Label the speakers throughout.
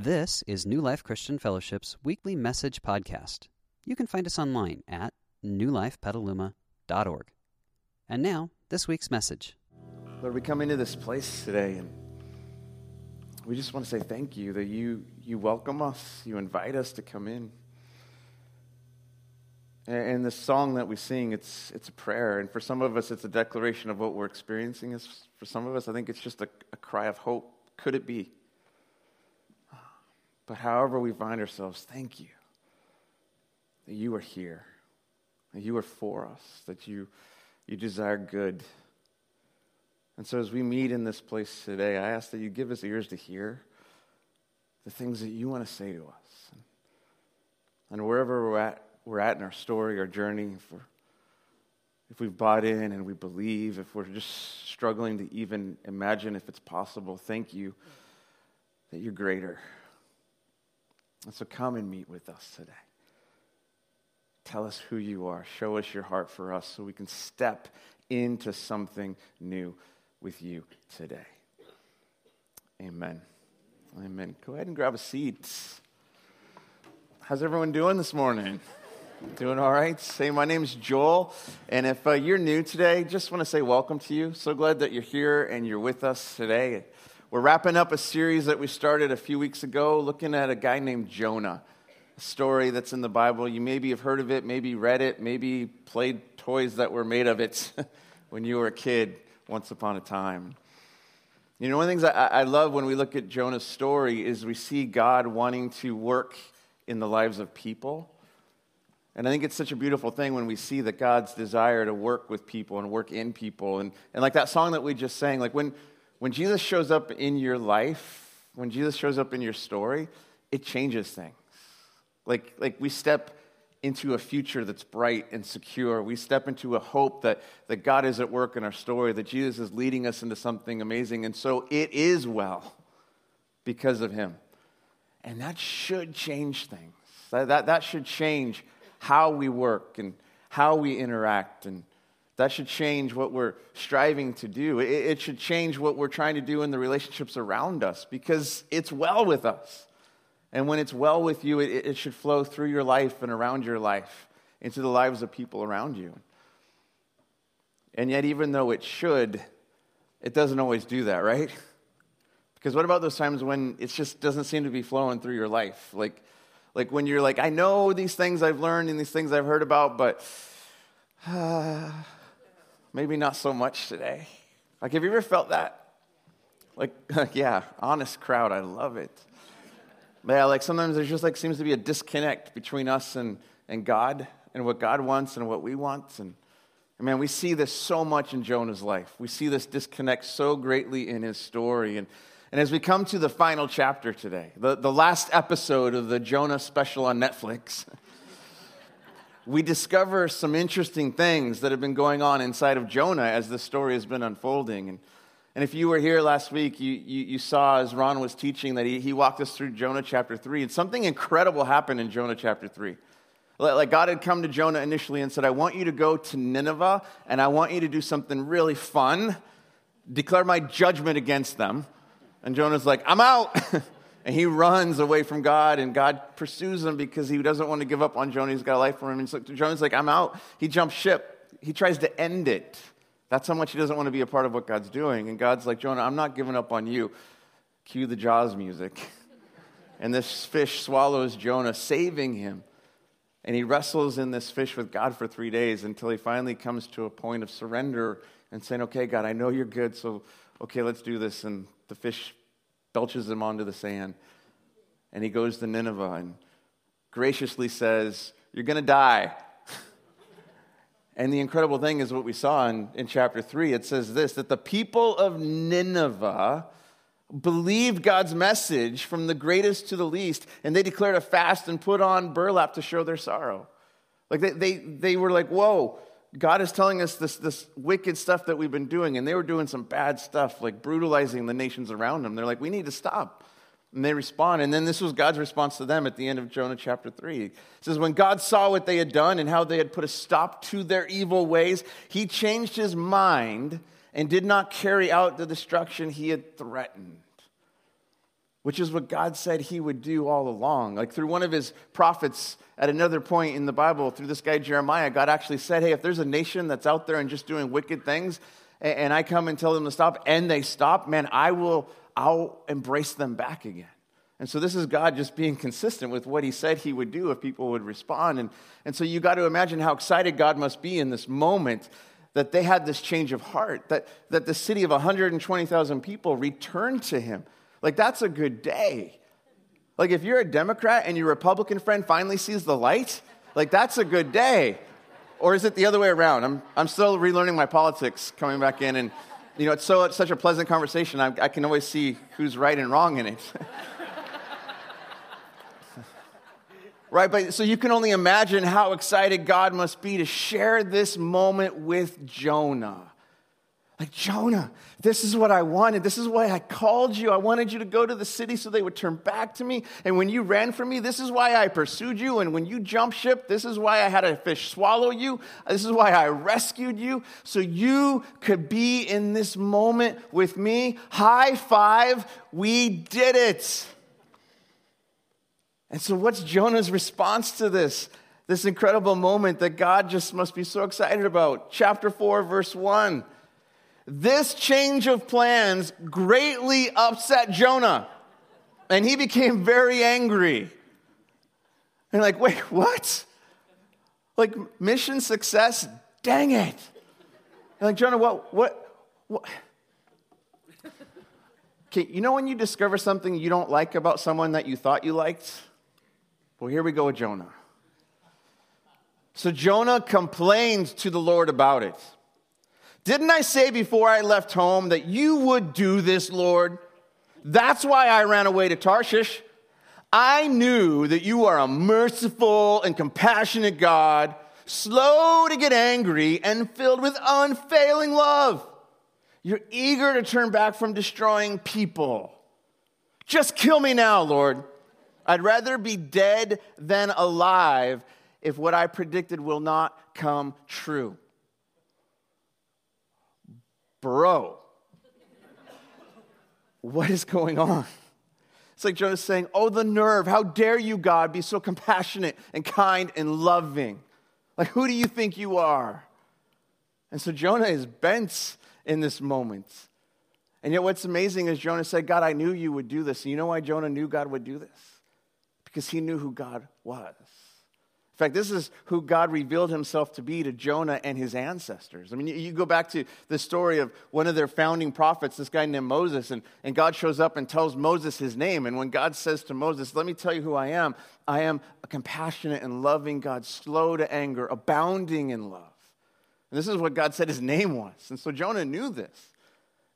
Speaker 1: This is New Life Christian Fellowship's weekly message podcast. You can find us online at newlifepetaluma.org. And now, this week's message.
Speaker 2: Lord, we come into this place today and we just want to say thank you that you, you welcome us, you invite us to come in. And the song that we sing, it's, it's a prayer. And for some of us, it's a declaration of what we're experiencing. For some of us, I think it's just a, a cry of hope. Could it be? But however we find ourselves, thank you that you are here, that you are for us, that you, you desire good. And so as we meet in this place today, I ask that you give us ears to hear the things that you want to say to us. And wherever we're at, we're at in our story, our journey, if, we're, if we've bought in and we believe, if we're just struggling to even imagine if it's possible, thank you that you're greater. And so come and meet with us today. Tell us who you are. Show us your heart for us so we can step into something new with you today. Amen. Amen. Go ahead and grab a seat. How's everyone doing this morning? Doing all right? Say, my name's Joel, and if uh, you're new today, just want to say welcome to you. So glad that you're here and you're with us today. We're wrapping up a series that we started a few weeks ago looking at a guy named Jonah, a story that's in the Bible. You maybe have heard of it, maybe read it, maybe played toys that were made of it when you were a kid once upon a time. You know, one of the things I, I love when we look at Jonah's story is we see God wanting to work in the lives of people. And I think it's such a beautiful thing when we see that God's desire to work with people and work in people. And, and like that song that we just sang, like when, when Jesus shows up in your life, when Jesus shows up in your story, it changes things. Like, like we step into a future that's bright and secure. We step into a hope that, that God is at work in our story, that Jesus is leading us into something amazing. And so it is well because of him. And that should change things. That, that, that should change how we work and how we interact and that should change what we're striving to do. It, it, should change what we're trying to do in the relationships around us because it's well with us. And when it's well with you, it, it should flow through your life and around your life into the lives of people around you. And yet, even though it should, it doesn't always do that, right? Because what about those times when it just doesn't seem to be flowing through your life? Like, like when you're like, I know these things I've learned and these things I've heard about, but. Uh, maybe not so much today. Like, have you ever felt that? Like, yeah, honest crowd, I love it. But yeah, like sometimes there's just like seems to be a disconnect between us and, and God and what God wants and what we want. And, and man, we see this so much in Jonah's life. We see this disconnect so greatly in his story. And, and as we come to the final chapter today, the, the last episode of the Jonah special on Netflix, we discover some interesting things that have been going on inside of Jonah as the story has been unfolding. And, and if you were here last week, you, you, you saw as Ron was teaching that he, he walked us through Jonah chapter 3. And something incredible happened in Jonah chapter 3. Like God had come to Jonah initially and said, I want you to go to Nineveh and I want you to do something really fun, declare my judgment against them. And Jonah's like, I'm out. And he runs away from God, and God pursues him because he doesn't want to give up on Jonah. He's got a life for him. And so Jonah's like, I'm out. He jumps ship. He tries to end it. That's how much he doesn't want to be a part of what God's doing. And God's like, Jonah, I'm not giving up on you. Cue the Jaws music. And this fish swallows Jonah, saving him. And he wrestles in this fish with God for three days until he finally comes to a point of surrender and saying, Okay, God, I know you're good, so okay, let's do this. And the fish belches him onto the sand. And he goes to Nineveh and graciously says, You're going to die. and the incredible thing is what we saw in, in chapter 3. It says this that the people of Nineveh believed God's message from the greatest to the least, and they declared a fast and put on burlap to show their sorrow. Like they, they, they were like, Whoa, God is telling us this, this wicked stuff that we've been doing, and they were doing some bad stuff, like brutalizing the nations around them. They're like, we need to stop. And they respond. And then this was God's response to them at the end of Jonah chapter 3. It says, When God saw what they had done and how they had put a stop to their evil ways, he changed his mind and did not carry out the destruction he had threatened. Which is what God said he would do all along. Like through one of his prophets at another point in the Bible, through this guy Jeremiah, God actually said, Hey, if there's a nation that's out there and just doing wicked things, and I come and tell them to stop, and they stop, man, I will, I'll embrace them back again. And so this is God just being consistent with what he said he would do if people would respond. And, and so you got to imagine how excited God must be in this moment that they had this change of heart, that, that the city of 120,000 people returned to him. Like, that's a good day. Like, if you're a Democrat and your Republican friend finally sees the light, like, that's a good day. Or is it the other way around? I'm, I'm still relearning my politics coming back in, and, you know, it's, so, it's such a pleasant conversation. I, I can always see who's right and wrong in it. right? But so you can only imagine how excited God must be to share this moment with Jonah. Like, Jonah, this is what I wanted. This is why I called you. I wanted you to go to the city so they would turn back to me. And when you ran from me, this is why I pursued you. And when you jumped ship, this is why I had a fish swallow you. This is why I rescued you. So you could be in this moment with me. High five, we did it. And so, what's Jonah's response to this? This incredible moment that God just must be so excited about. Chapter 4, verse 1. This change of plans greatly upset Jonah, and he became very angry. And like, wait, what? Like mission success? Dang it! And like Jonah, what, what, what? Okay, you know when you discover something you don't like about someone that you thought you liked? Well, here we go with Jonah. So Jonah complained to the Lord about it. Didn't I say before I left home that you would do this, Lord? That's why I ran away to Tarshish. I knew that you are a merciful and compassionate God, slow to get angry and filled with unfailing love. You're eager to turn back from destroying people. Just kill me now, Lord. I'd rather be dead than alive if what I predicted will not come true bro, what is going on? It's like Jonah saying, Oh, the nerve. How dare you, God, be so compassionate and kind and loving? Like, who do you think you are? And so Jonah is bent in this moment. And yet, what's amazing is Jonah said, God, I knew you would do this. And you know why Jonah knew God would do this? Because he knew who God was. In fact, this is who God revealed himself to be to Jonah and his ancestors. I mean, you go back to the story of one of their founding prophets, this guy named Moses, and, and God shows up and tells Moses his name. And when God says to Moses, Let me tell you who I am, I am a compassionate and loving God, slow to anger, abounding in love. And this is what God said his name was. And so Jonah knew this.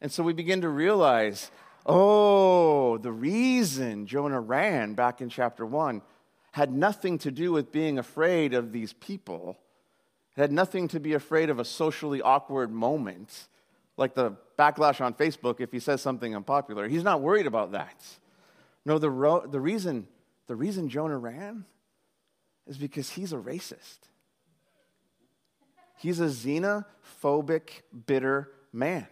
Speaker 2: And so we begin to realize oh, the reason Jonah ran back in chapter 1 had nothing to do with being afraid of these people. It had nothing to be afraid of a socially awkward moment, like the backlash on Facebook if he says something unpopular. He's not worried about that. No, the, ro- the, reason, the reason Jonah ran is because he's a racist. He's a xenophobic, bitter man.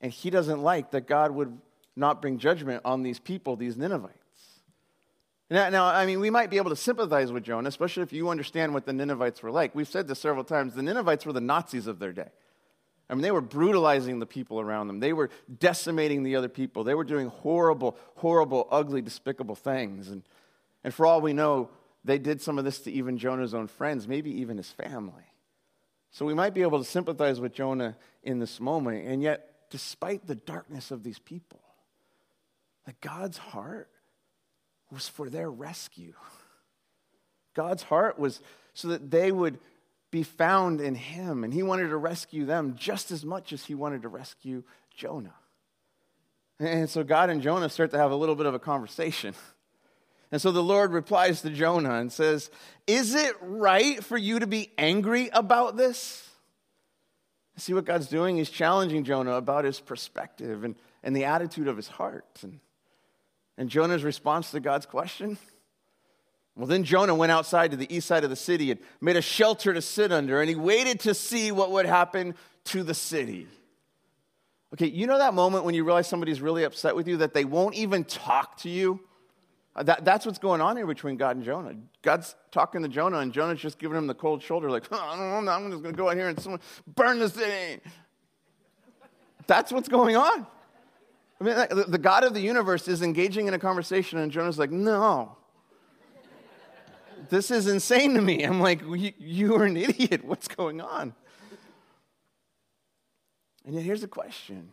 Speaker 2: And he doesn't like that God would not bring judgment on these people, these Ninevites. Now, now, I mean, we might be able to sympathize with Jonah, especially if you understand what the Ninevites were like. We've said this several times. The Ninevites were the Nazis of their day. I mean, they were brutalizing the people around them. They were decimating the other people. They were doing horrible, horrible, ugly, despicable things. And, and for all we know, they did some of this to even Jonah's own friends, maybe even his family. So we might be able to sympathize with Jonah in this moment. And yet, despite the darkness of these people, like God's heart was for their rescue. God's heart was so that they would be found in Him, and He wanted to rescue them just as much as He wanted to rescue Jonah. And so God and Jonah start to have a little bit of a conversation. And so the Lord replies to Jonah and says, Is it right for you to be angry about this? See what God's doing? He's challenging Jonah about his perspective and, and the attitude of his heart. And and Jonah's response to God's question? Well, then Jonah went outside to the east side of the city and made a shelter to sit under, and he waited to see what would happen to the city. Okay, you know that moment when you realize somebody's really upset with you that they won't even talk to you? Uh, that, that's what's going on here between God and Jonah. God's talking to Jonah, and Jonah's just giving him the cold shoulder, like, oh, I'm just going to go out here and burn the city. That's what's going on. I mean, the God of the universe is engaging in a conversation, and Jonah's like, no. This is insane to me. I'm like, you are an idiot. What's going on? And yet, here's the question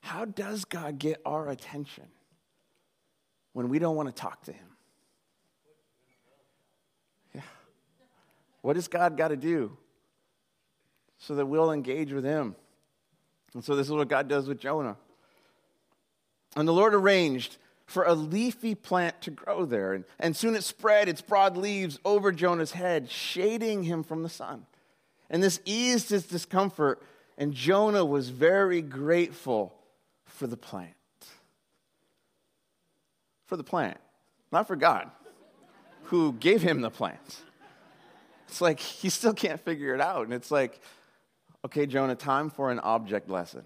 Speaker 2: How does God get our attention? when we don't want to talk to Him? Yeah. What does God got to do so that we'll engage with Him? And so this is what God does with Jonah. And the Lord arranged for a leafy plant to grow there. And, and soon it spread its broad leaves over Jonah's head, shading him from the sun. And this eased his discomfort, and Jonah was very grateful for the plant for the plant, not for God, who gave him the plant. It's like he still can't figure it out. And it's like, okay, Jonah, time for an object lesson.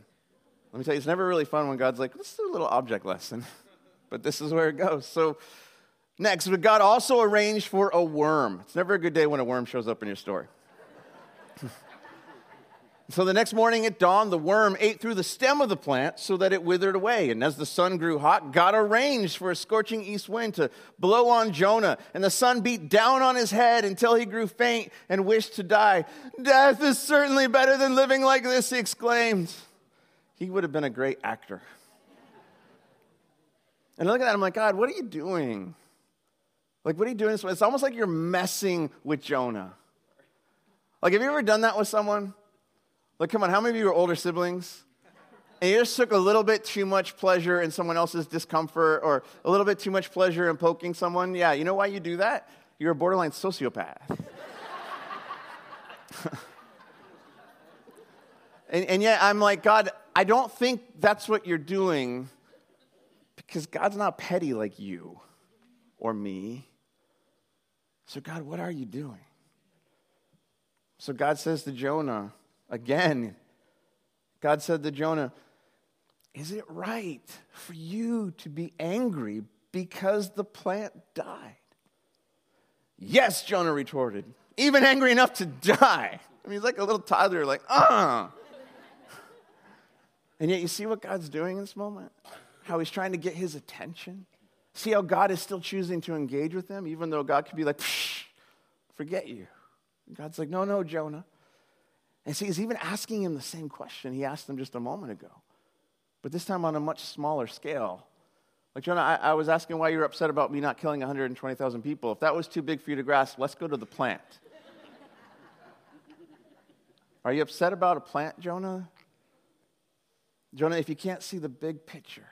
Speaker 2: Let me tell you, it's never really fun when God's like, let's do a little object lesson. But this is where it goes. So, next, but God also arranged for a worm. It's never a good day when a worm shows up in your story. So the next morning at dawn, the worm ate through the stem of the plant so that it withered away. And as the sun grew hot, God arranged for a scorching east wind to blow on Jonah. And the sun beat down on his head until he grew faint and wished to die. Death is certainly better than living like this, he exclaimed. He would have been a great actor. And I look at that, I'm like, God, what are you doing? Like, what are you doing? this It's almost like you're messing with Jonah. Like, have you ever done that with someone? Like, come on, how many of you are older siblings? And you just took a little bit too much pleasure in someone else's discomfort or a little bit too much pleasure in poking someone? Yeah, you know why you do that? You're a borderline sociopath. and, and yet I'm like, God, I don't think that's what you're doing because God's not petty like you or me. So, God, what are you doing? So, God says to Jonah, Again, God said to Jonah, Is it right for you to be angry because the plant died? Yes, Jonah retorted, even angry enough to die. I mean, he's like a little toddler, like, ah. And yet, you see what God's doing in this moment? How he's trying to get his attention? See how God is still choosing to engage with him, even though God could be like, forget you. God's like, no, no, Jonah. And see, he's even asking him the same question he asked him just a moment ago, but this time on a much smaller scale. Like, Jonah, I, I was asking why you were upset about me not killing 120,000 people. If that was too big for you to grasp, let's go to the plant. Are you upset about a plant, Jonah? Jonah, if you can't see the big picture,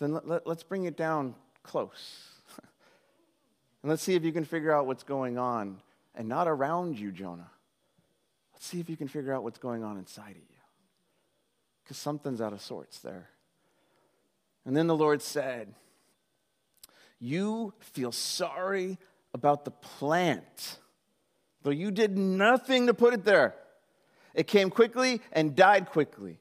Speaker 2: then let, let, let's bring it down close. and let's see if you can figure out what's going on and not around you, Jonah see if you can figure out what's going on inside of you. Because something's out of sorts there. And then the Lord said, You feel sorry about the plant, though you did nothing to put it there. It came quickly and died quickly.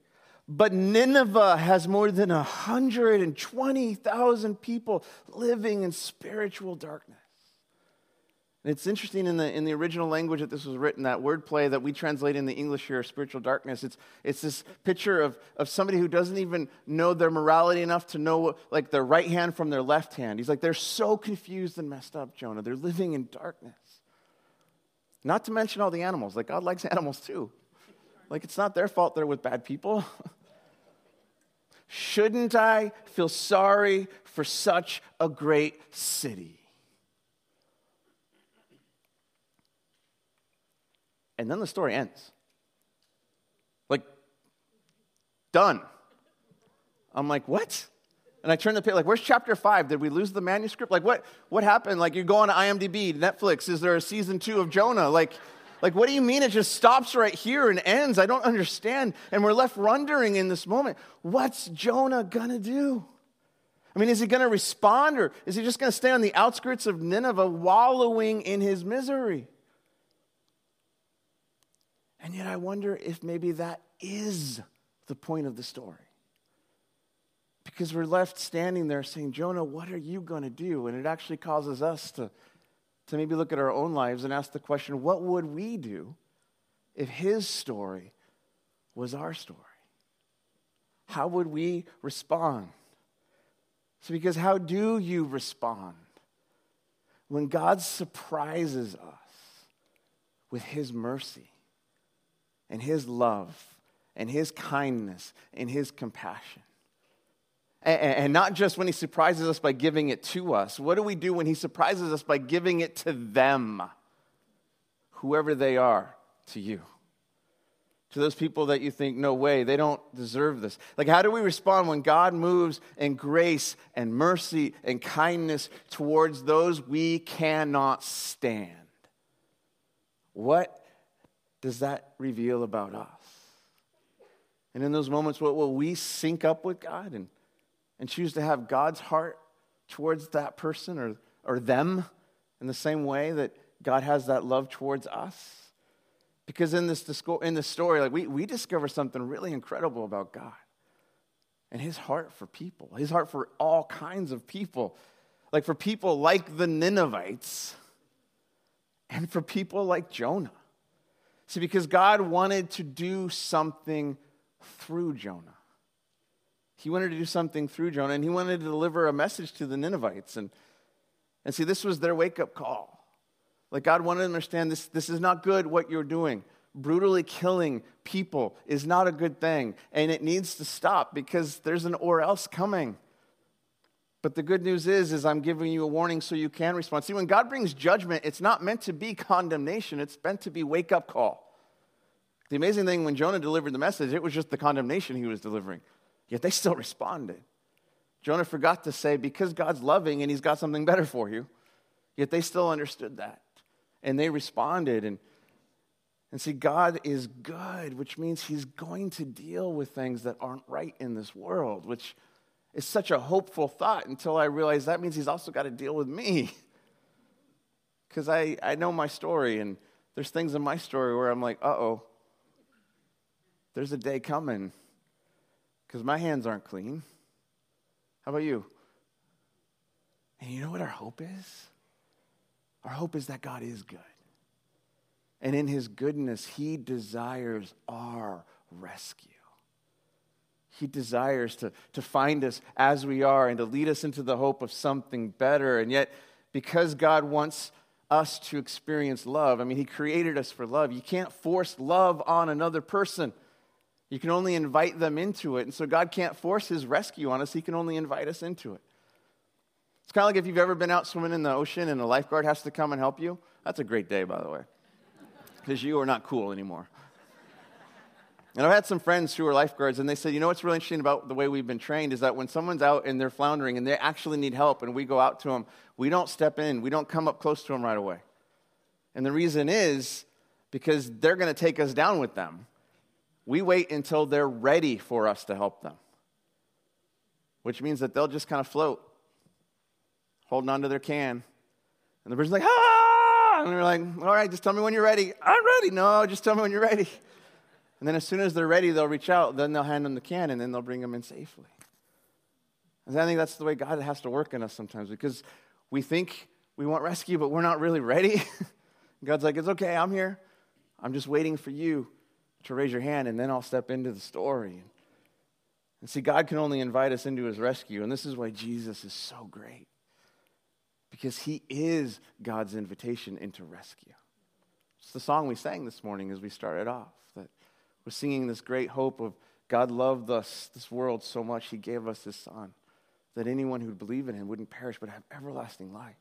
Speaker 2: But Nineveh has more than 120,000 people living in spiritual darkness. It's interesting in the, in the original language that this was written, that wordplay that we translate in the English here, spiritual darkness. It's, it's this picture of, of somebody who doesn't even know their morality enough to know like their right hand from their left hand. He's like, they're so confused and messed up, Jonah. They're living in darkness. Not to mention all the animals. Like, God likes animals too. Like, it's not their fault they're with bad people. Shouldn't I feel sorry for such a great city? And then the story ends. Like, done. I'm like, what? And I turn the page, like, where's chapter five? Did we lose the manuscript? Like, what, what happened? Like, you go on IMDb, Netflix, is there a season two of Jonah? Like, like, what do you mean it just stops right here and ends? I don't understand. And we're left wondering in this moment, what's Jonah gonna do? I mean, is he gonna respond or is he just gonna stay on the outskirts of Nineveh wallowing in his misery? And yet I wonder if maybe that is the point of the story. Because we're left standing there saying, Jonah, what are you going to do? And it actually causes us to, to maybe look at our own lives and ask the question, what would we do if his story was our story? How would we respond? So, because how do you respond when God surprises us with his mercy and his love and his kindness and his compassion? And not just when he surprises us by giving it to us. What do we do when he surprises us by giving it to them, whoever they are to you? To those people that you think, no way, they don't deserve this. Like, how do we respond when God moves in grace and mercy and kindness towards those we cannot stand? What does that reveal about us? And in those moments, what will we sync up with God and and choose to have God's heart towards that person or, or them in the same way that God has that love towards us. Because in this, in this story, like we, we discover something really incredible about God and his heart for people, his heart for all kinds of people. Like for people like the Ninevites and for people like Jonah. See, because God wanted to do something through Jonah. He wanted to do something through Jonah, and he wanted to deliver a message to the Ninevites. And, and see, this was their wake up call. Like, God wanted to understand this, this is not good what you're doing. Brutally killing people is not a good thing, and it needs to stop because there's an or else coming. But the good news is, is I'm giving you a warning so you can respond. See, when God brings judgment, it's not meant to be condemnation, it's meant to be wake up call. The amazing thing when Jonah delivered the message, it was just the condemnation he was delivering. Yet they still responded. Jonah forgot to say, because God's loving and he's got something better for you. Yet they still understood that. And they responded. And, and see, God is good, which means he's going to deal with things that aren't right in this world, which is such a hopeful thought until I realize that means he's also got to deal with me. Because I, I know my story, and there's things in my story where I'm like, uh oh, there's a day coming because my hands aren't clean. How about you? And you know what our hope is? Our hope is that God is good. And in his goodness, he desires our rescue. He desires to, to find us as we are and to lead us into the hope of something better. And yet, because God wants us to experience love, I mean, he created us for love. You can't force love on another person. You can only invite them into it. And so God can't force his rescue on us, he can only invite us into it. It's kind of like if you've ever been out swimming in the ocean and a lifeguard has to come and help you. That's a great day, by the way, because you are not cool anymore. And I've had some friends who are lifeguards, and they said, you know what's really interesting about the way we've been trained is that when someone's out and they're floundering and they actually need help, and we go out to them, we don't step in, we don't come up close to them right away. And the reason is because they're going to take us down with them we wait until they're ready for us to help them, which means that they'll just kind of float, holding onto their can. And the person's like, ah! And we're like, all right, just tell me when you're ready. I'm ready. No, just tell me when you're ready. And then as soon as they're ready, they'll reach out. Then they'll hand them the can, and then they'll bring them in safely. And I think that's the way God has to work in us sometimes because we think we want rescue, but we're not really ready. God's like, it's okay, I'm here. I'm just waiting for you to raise your hand, and then I'll step into the story. And see, God can only invite us into his rescue, and this is why Jesus is so great. Because he is God's invitation into rescue. It's the song we sang this morning as we started off, we're singing this great hope of God loved us, this world so much, he gave us his son, that anyone who would believe in him wouldn't perish but have everlasting life.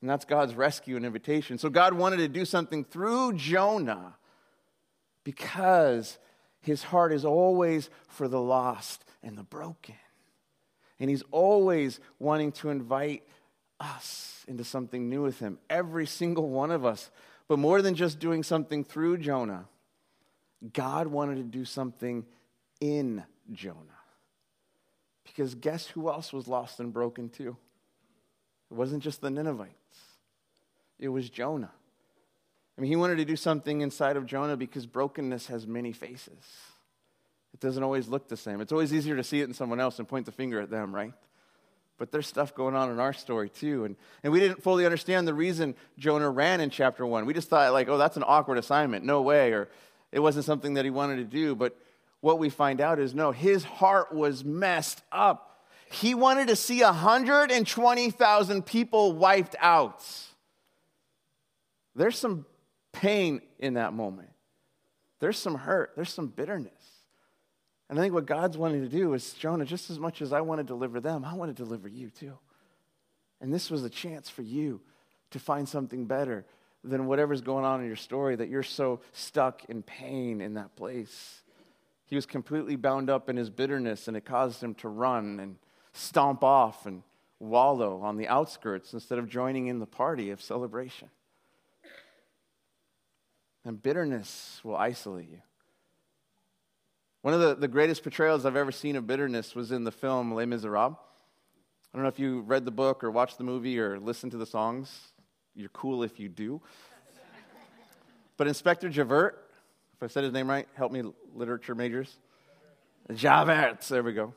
Speaker 2: And that's God's rescue and invitation. So God wanted to do something through Jonah because his heart is always for the lost and the broken. And he's always wanting to invite us into something new with him, every single one of us. But more than just doing something through Jonah, God wanted to do something in Jonah. Because guess who else was lost and broken too? It wasn't just the Ninevites, it was Jonah. I mean, he wanted to do something inside of Jonah because brokenness has many faces. It doesn't always look the same. It's always easier to see it in someone else and point the finger at them, right? But there's stuff going on in our story too. And, and we didn't fully understand the reason Jonah ran in chapter one. We just thought, like, oh, that's an awkward assignment. No way. Or it wasn't something that he wanted to do. But what we find out is no, his heart was messed up. He wanted to see 120,000 people wiped out. There's some pain in that moment. There's some hurt, there's some bitterness. And I think what God's wanting to do is, Jonah, just as much as I want to deliver them, I want to deliver you too. And this was a chance for you to find something better than whatever's going on in your story that you're so stuck in pain in that place. He was completely bound up in his bitterness, and it caused him to run and stomp off and wallow on the outskirts instead of joining in the party of celebration. And bitterness will isolate you. One of the, the greatest portrayals I've ever seen of bitterness was in the film Les Miserables. I don't know if you read the book or watched the movie or listened to the songs. You're cool if you do. but Inspector Javert, if I said his name right, help me, literature majors. Javert, there we go.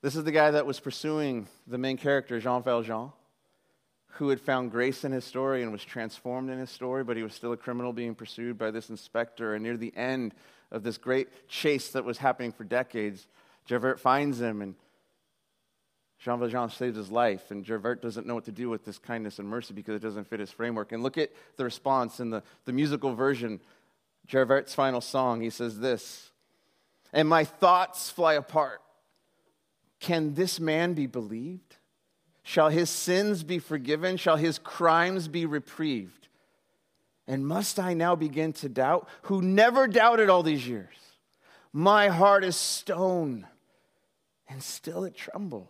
Speaker 2: This is the guy that was pursuing the main character, Jean Valjean who had found grace in his story and was transformed in his story, but he was still a criminal being pursued by this inspector. And near the end of this great chase that was happening for decades, Javert finds him and Jean Valjean saves his life, and Javert doesn't know what to do with this kindness and mercy because it doesn't fit his framework. And look at the response in the, the musical version, Javert's final song. He says this And my thoughts fly apart. Can this man be believed? Shall his sins be forgiven? Shall his crimes be reprieved? And must I now begin to doubt, who never doubted all these years? My heart is stone, and still it trembles.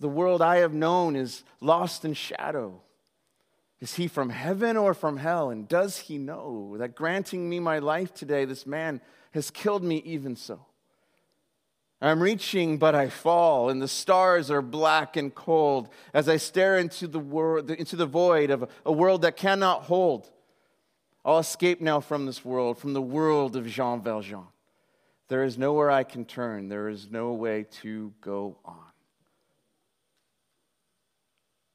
Speaker 2: The world I have known is lost in shadow. Is he from heaven or from hell? And does he know that granting me my life today, this man has killed me even so? I'm reaching, but I fall, and the stars are black and cold as I stare into the, world, into the void of a world that cannot hold. I'll escape now from this world, from the world of Jean Valjean. There is nowhere I can turn, there is no way to go on.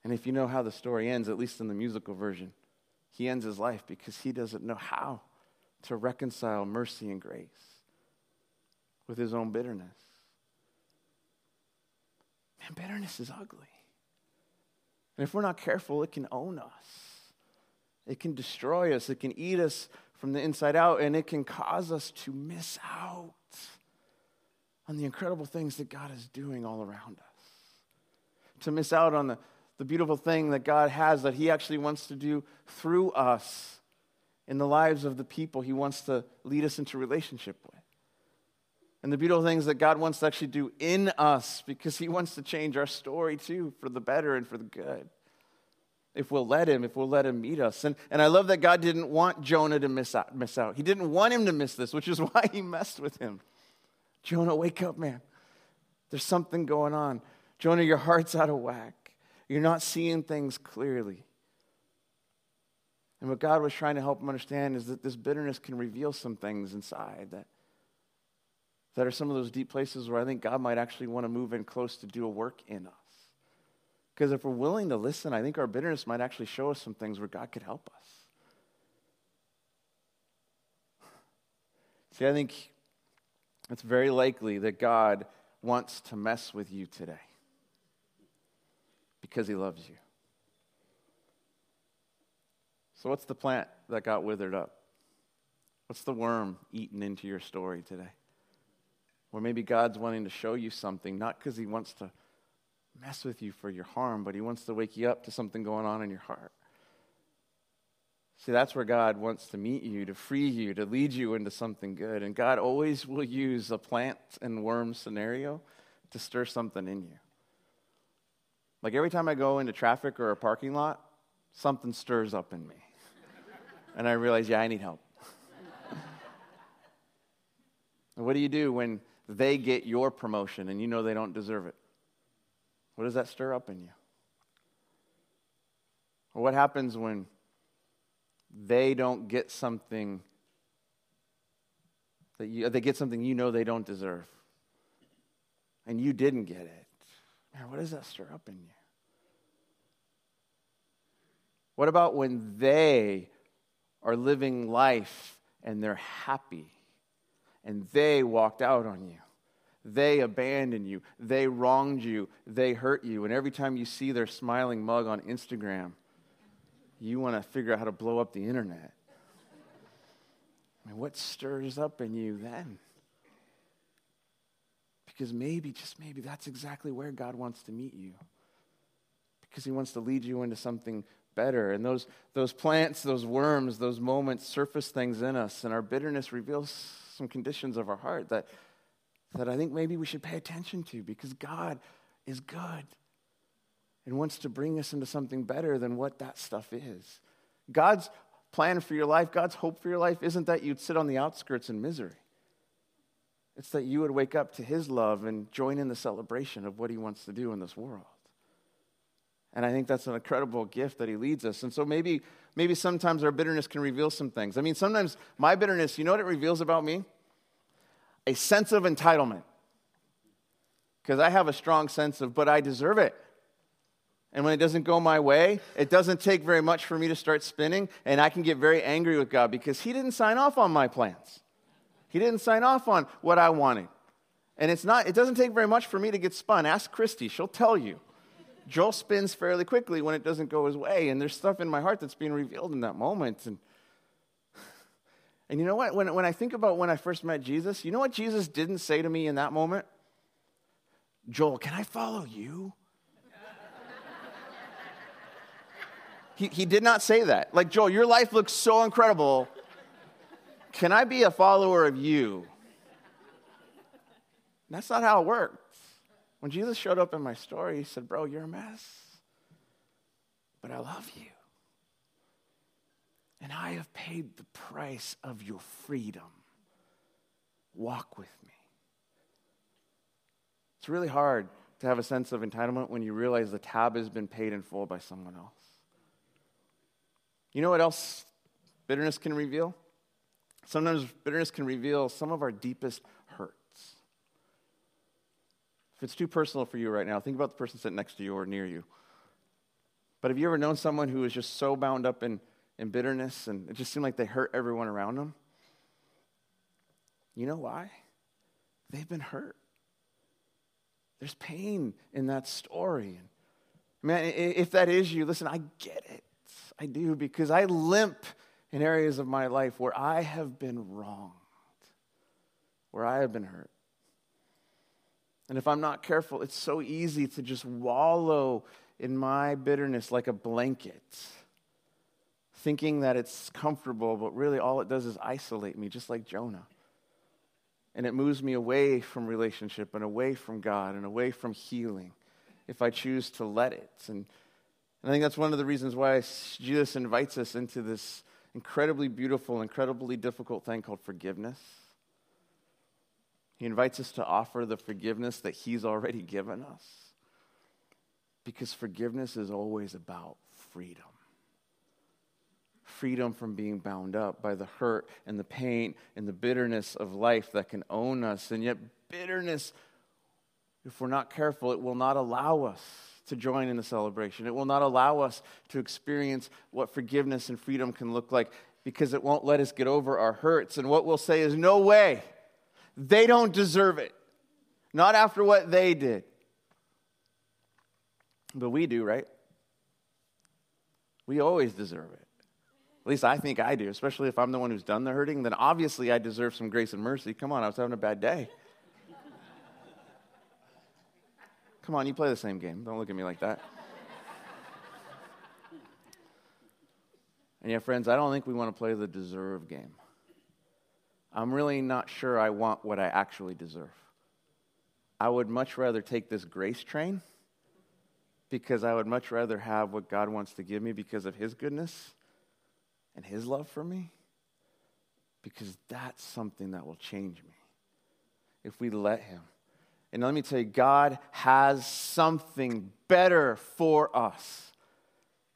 Speaker 2: And if you know how the story ends, at least in the musical version, he ends his life because he doesn't know how to reconcile mercy and grace with his own bitterness. Man, bitterness is ugly. And if we're not careful, it can own us. It can destroy us. It can eat us from the inside out, and it can cause us to miss out on the incredible things that God is doing all around us. To miss out on the, the beautiful thing that God has that He actually wants to do through us in the lives of the people He wants to lead us into relationship with and the beautiful things that God wants to actually do in us because He wants to change our story too for the better and for the good. If we'll let Him, if we'll let Him meet us. And, and I love that God didn't want Jonah to miss out, miss out. He didn't want him to miss this, which is why He messed with him. Jonah, wake up, man. There's something going on. Jonah, your heart's out of whack. You're not seeing things clearly. And what God was trying to help him understand is that this bitterness can reveal some things inside that that are some of those deep places where I think God might actually want to move in close to do a work in us. Because if we're willing to listen, I think our bitterness might actually show us some things where God could help us. See, I think it's very likely that God wants to mess with you today because he loves you. So, what's the plant that got withered up? What's the worm eaten into your story today? Or maybe God's wanting to show you something, not because He wants to mess with you for your harm, but He wants to wake you up to something going on in your heart. See, that's where God wants to meet you, to free you, to lead you into something good. And God always will use a plant and worm scenario to stir something in you. Like every time I go into traffic or a parking lot, something stirs up in me. and I realize, yeah, I need help. what do you do when they get your promotion and you know they don't deserve it? What does that stir up in you? Or what happens when they don't get something that you, they get something you know they don't deserve. And you didn't get it. Man, what does that stir up in you? What about when they are living life and they're happy and they walked out on you? They abandoned you. They wronged you. They hurt you. And every time you see their smiling mug on Instagram, you want to figure out how to blow up the internet. I mean, what stirs up in you then? Because maybe, just maybe, that's exactly where God wants to meet you. Because He wants to lead you into something better. And those, those plants, those worms, those moments surface things in us, and our bitterness reveals some conditions of our heart that that I think maybe we should pay attention to because God is good and wants to bring us into something better than what that stuff is. God's plan for your life, God's hope for your life isn't that you'd sit on the outskirts in misery. It's that you would wake up to His love and join in the celebration of what He wants to do in this world. And I think that's an incredible gift that He leads us. And so maybe, maybe sometimes our bitterness can reveal some things. I mean, sometimes my bitterness, you know what it reveals about me? a sense of entitlement. Because I have a strong sense of, but I deserve it. And when it doesn't go my way, it doesn't take very much for me to start spinning, and I can get very angry with God because He didn't sign off on my plans. He didn't sign off on what I wanted. And it's not, it doesn't take very much for me to get spun. Ask Christy, she'll tell you. Joel spins fairly quickly when it doesn't go his way, and there's stuff in my heart that's being revealed in that moment. And and you know what? When, when I think about when I first met Jesus, you know what Jesus didn't say to me in that moment? Joel, can I follow you? he, he did not say that. Like, Joel, your life looks so incredible. Can I be a follower of you? That's not how it works. When Jesus showed up in my story, he said, Bro, you're a mess, but I love you and I have paid the price of your freedom. Walk with me. It's really hard to have a sense of entitlement when you realize the tab has been paid in full by someone else. You know what else bitterness can reveal? Sometimes bitterness can reveal some of our deepest hurts. If it's too personal for you right now, think about the person sitting next to you or near you. But have you ever known someone who is just so bound up in and bitterness, and it just seemed like they hurt everyone around them. You know why? They've been hurt. There's pain in that story. Man, if that is you, listen, I get it. I do because I limp in areas of my life where I have been wronged, where I have been hurt. And if I'm not careful, it's so easy to just wallow in my bitterness like a blanket thinking that it's comfortable, but really all it does is isolate me, just like Jonah. And it moves me away from relationship and away from God and away from healing if I choose to let it. And, and I think that's one of the reasons why Jesus invites us into this incredibly beautiful, incredibly difficult thing called forgiveness. He invites us to offer the forgiveness that He's already given us. Because forgiveness is always about freedom freedom from being bound up by the hurt and the pain and the bitterness of life that can own us. And yet, bitterness, if we're not careful, it will not allow us to join in the celebration. It will not allow us to experience what forgiveness and freedom can look like because it won't let us get over our hurts. And what we'll say is, no way. They don't deserve it. Not after what they did. But we do, right? We always deserve it. At least I think I do, especially if I'm the one who's done the hurting, then obviously I deserve some grace and mercy. Come on, I was having a bad day. Come on, you play the same game. Don't look at me like that. and yeah, friends, I don't think we want to play the deserve game. I'm really not sure I want what I actually deserve. I would much rather take this grace train because I would much rather have what God wants to give me because of His goodness and his love for me? Because that's something that will change me if we let him. And let me tell you, God has something better for us.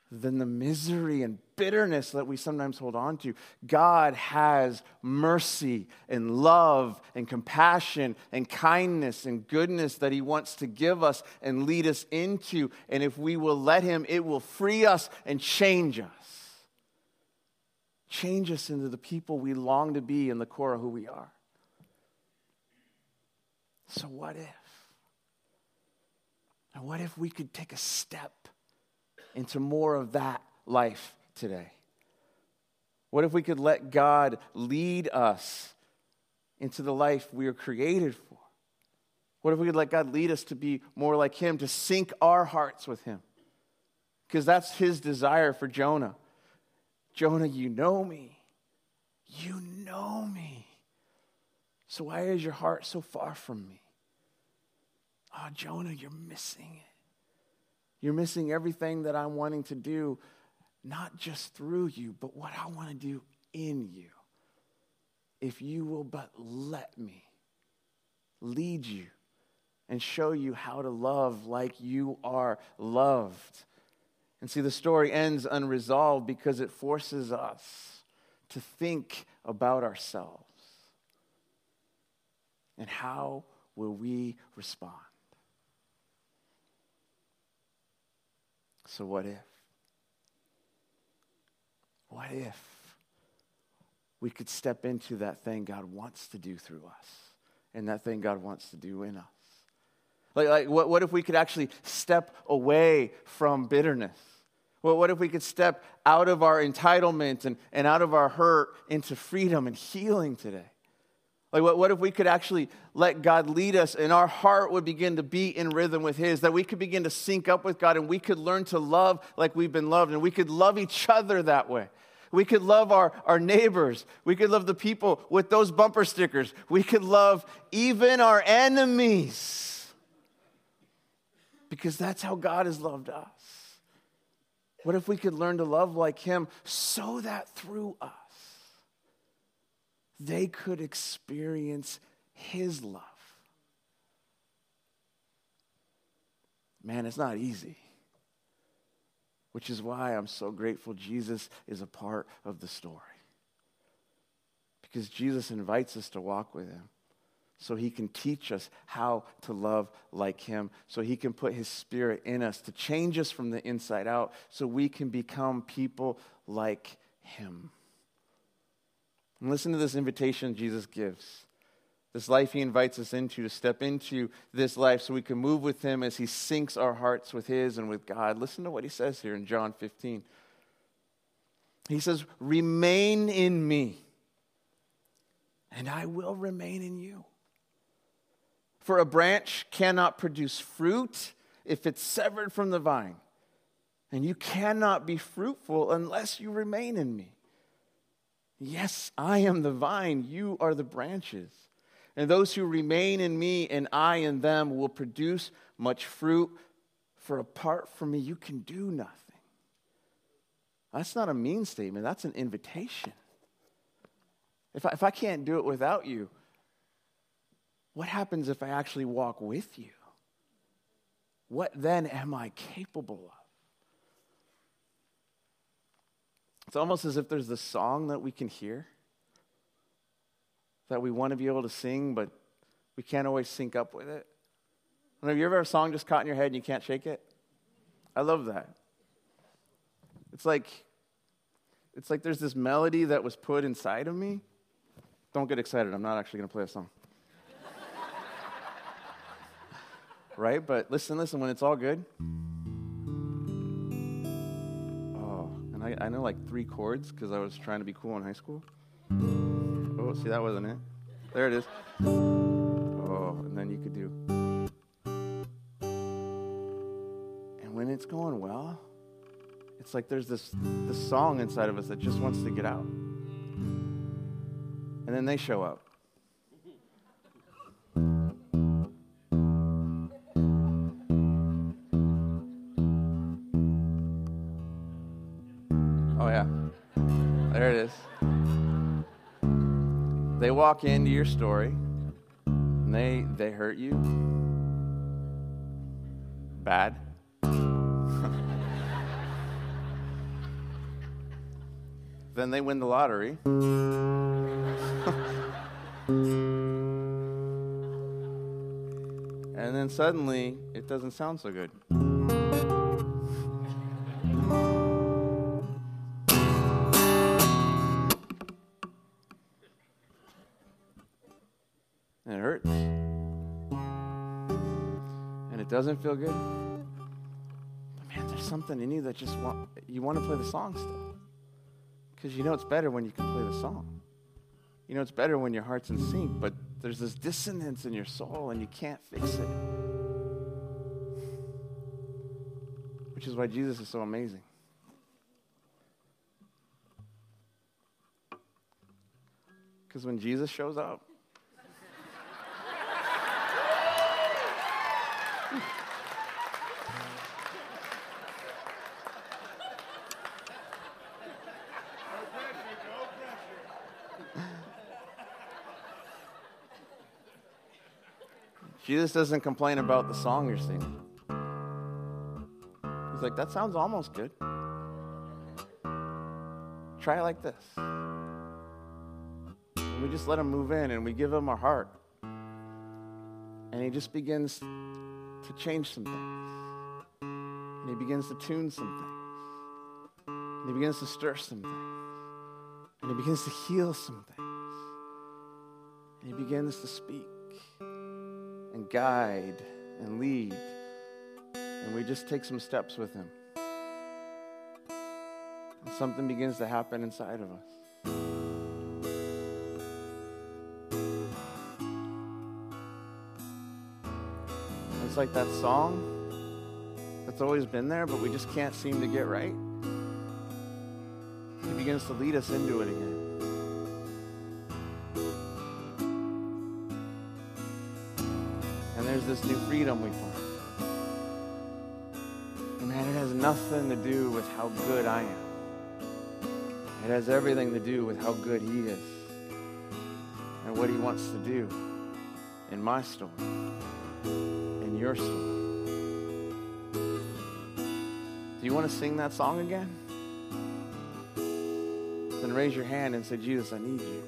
Speaker 2: than the misery and bitterness that we sometimes hold on to. God has mercy and love and compassion and kindness and goodness that He wants to give us and lead us into. And if we will let Him, it will free us and change us. Change us into the people we long to be in the core of who we are. So, what if? And what if we could take a step into more of that life today? What if we could let God lead us into the life we are created for? What if we could let God lead us to be more like Him, to sync our hearts with Him? Because that's His desire for Jonah. Jonah, you know me. You know me. So why is your heart so far from me? Oh, Jonah, you're missing it. You're missing everything that I'm wanting to do, not just through you, but what I want to do in you. If you will but let me lead you and show you how to love like you are loved. And see, the story ends unresolved because it forces us to think about ourselves. And how will we respond? So, what if? What if we could step into that thing God wants to do through us and that thing God wants to do in us? Like, like what, what if we could actually step away from bitterness? Well, what if we could step out of our entitlement and, and out of our hurt into freedom and healing today? Like, what, what if we could actually let God lead us and our heart would begin to beat in rhythm with His? That we could begin to sync up with God and we could learn to love like we've been loved and we could love each other that way. We could love our, our neighbors. We could love the people with those bumper stickers. We could love even our enemies. Because that's how God has loved us. What if we could learn to love like Him so that through us, they could experience His love. Man, it's not easy. Which is why I'm so grateful Jesus is a part of the story. Because Jesus invites us to walk with Him so He can teach us how to love like Him, so He can put His Spirit in us to change us from the inside out, so we can become people like Him. And listen to this invitation Jesus gives. This life he invites us into to step into this life so we can move with him as he syncs our hearts with his and with God. Listen to what he says here in John 15. He says, Remain in me, and I will remain in you. For a branch cannot produce fruit if it's severed from the vine, and you cannot be fruitful unless you remain in me. Yes, I am the vine, you are the branches. And those who remain in me and I in them will produce much fruit, for apart from me, you can do nothing. That's not a mean statement, that's an invitation. If I, if I can't do it without you, what happens if I actually walk with you? What then am I capable of? It's almost as if there's this song that we can hear that we want to be able to sing, but we can't always sync up with it. Have you ever had a song just caught in your head and you can't shake it? I love that. It's like it's like there's this melody that was put inside of me. Don't get excited. I'm not actually going to play a song. right? But listen, listen, when it's all good. I, I know like three chords because I was trying to be cool in high school. Oh, see, that wasn't it. There it is. Oh, and then you could do. And when it's going well, it's like there's this, this song inside of us that just wants to get out. And then they show up. walk into your story and they, they hurt you bad. then they win the lottery. and then suddenly it doesn't sound so good. It feel good. But man, there's something in you that just want you want to play the song still. Because you know it's better when you can play the song. You know it's better when your heart's in sync, but there's this dissonance in your soul and you can't fix it. Which is why Jesus is so amazing. Because when Jesus shows up, Jesus doesn't complain about the song you're singing. He's like, that sounds almost good. Try it like this. And we just let him move in and we give him our heart. And he just begins to change some things. And he begins to tune some things. And he begins to stir some things. And he begins to heal some things. And he begins to speak guide and lead. And we just take some steps with Him. And something begins to happen inside of us. It's like that song that's always been there, but we just can't seem to get right. He begins to lead us into it again. This new freedom we find. And man, it has nothing to do with how good I am. It has everything to do with how good He is and what He wants to do in my story, in your story. Do you want to sing that song again? Then raise your hand and say, Jesus, I need you.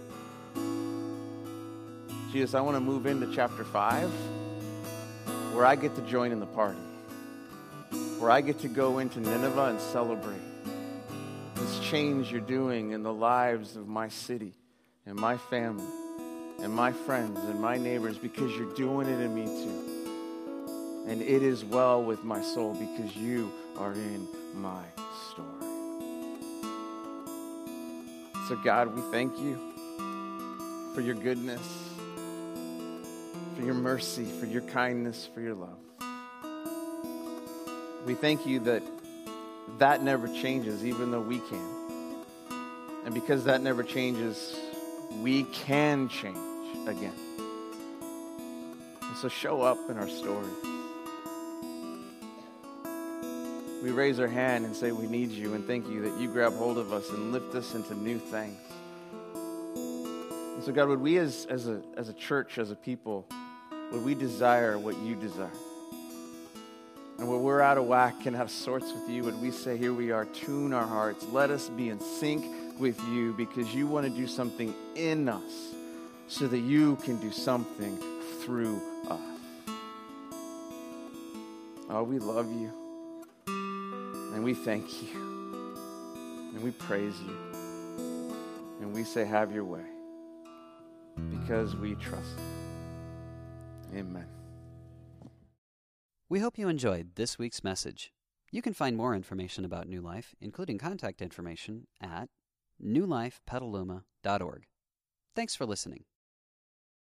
Speaker 2: Jesus, I want to move into chapter 5 where I get to join in the party, where I get to go into Nineveh and celebrate this change you're doing in the lives of my city and my family and my friends and my neighbors because you're doing it in me too. And it is well with my soul because you are in my story. So, God, we thank you for your goodness for your mercy, for your kindness, for your love. We thank you that that never changes, even though we can. And because that never changes, we can change again. And so show up in our story. We raise our hand and say we need you and thank you that you grab hold of us and lift us into new things. And so, God, would we as, as, a, as a church, as a people, would we desire what you desire? And when we're out of whack and have sorts with you, would we say, Here we are, tune our hearts. Let us be in sync with you because you want to do something in us so that you can do something through us. Oh, we love you. And we thank you. And we praise you. And we say, Have your way because we trust you. Amen.
Speaker 1: We hope you enjoyed this week's message. You can find more information about New Life, including contact information, at newlifepetaluma.org. Thanks for listening.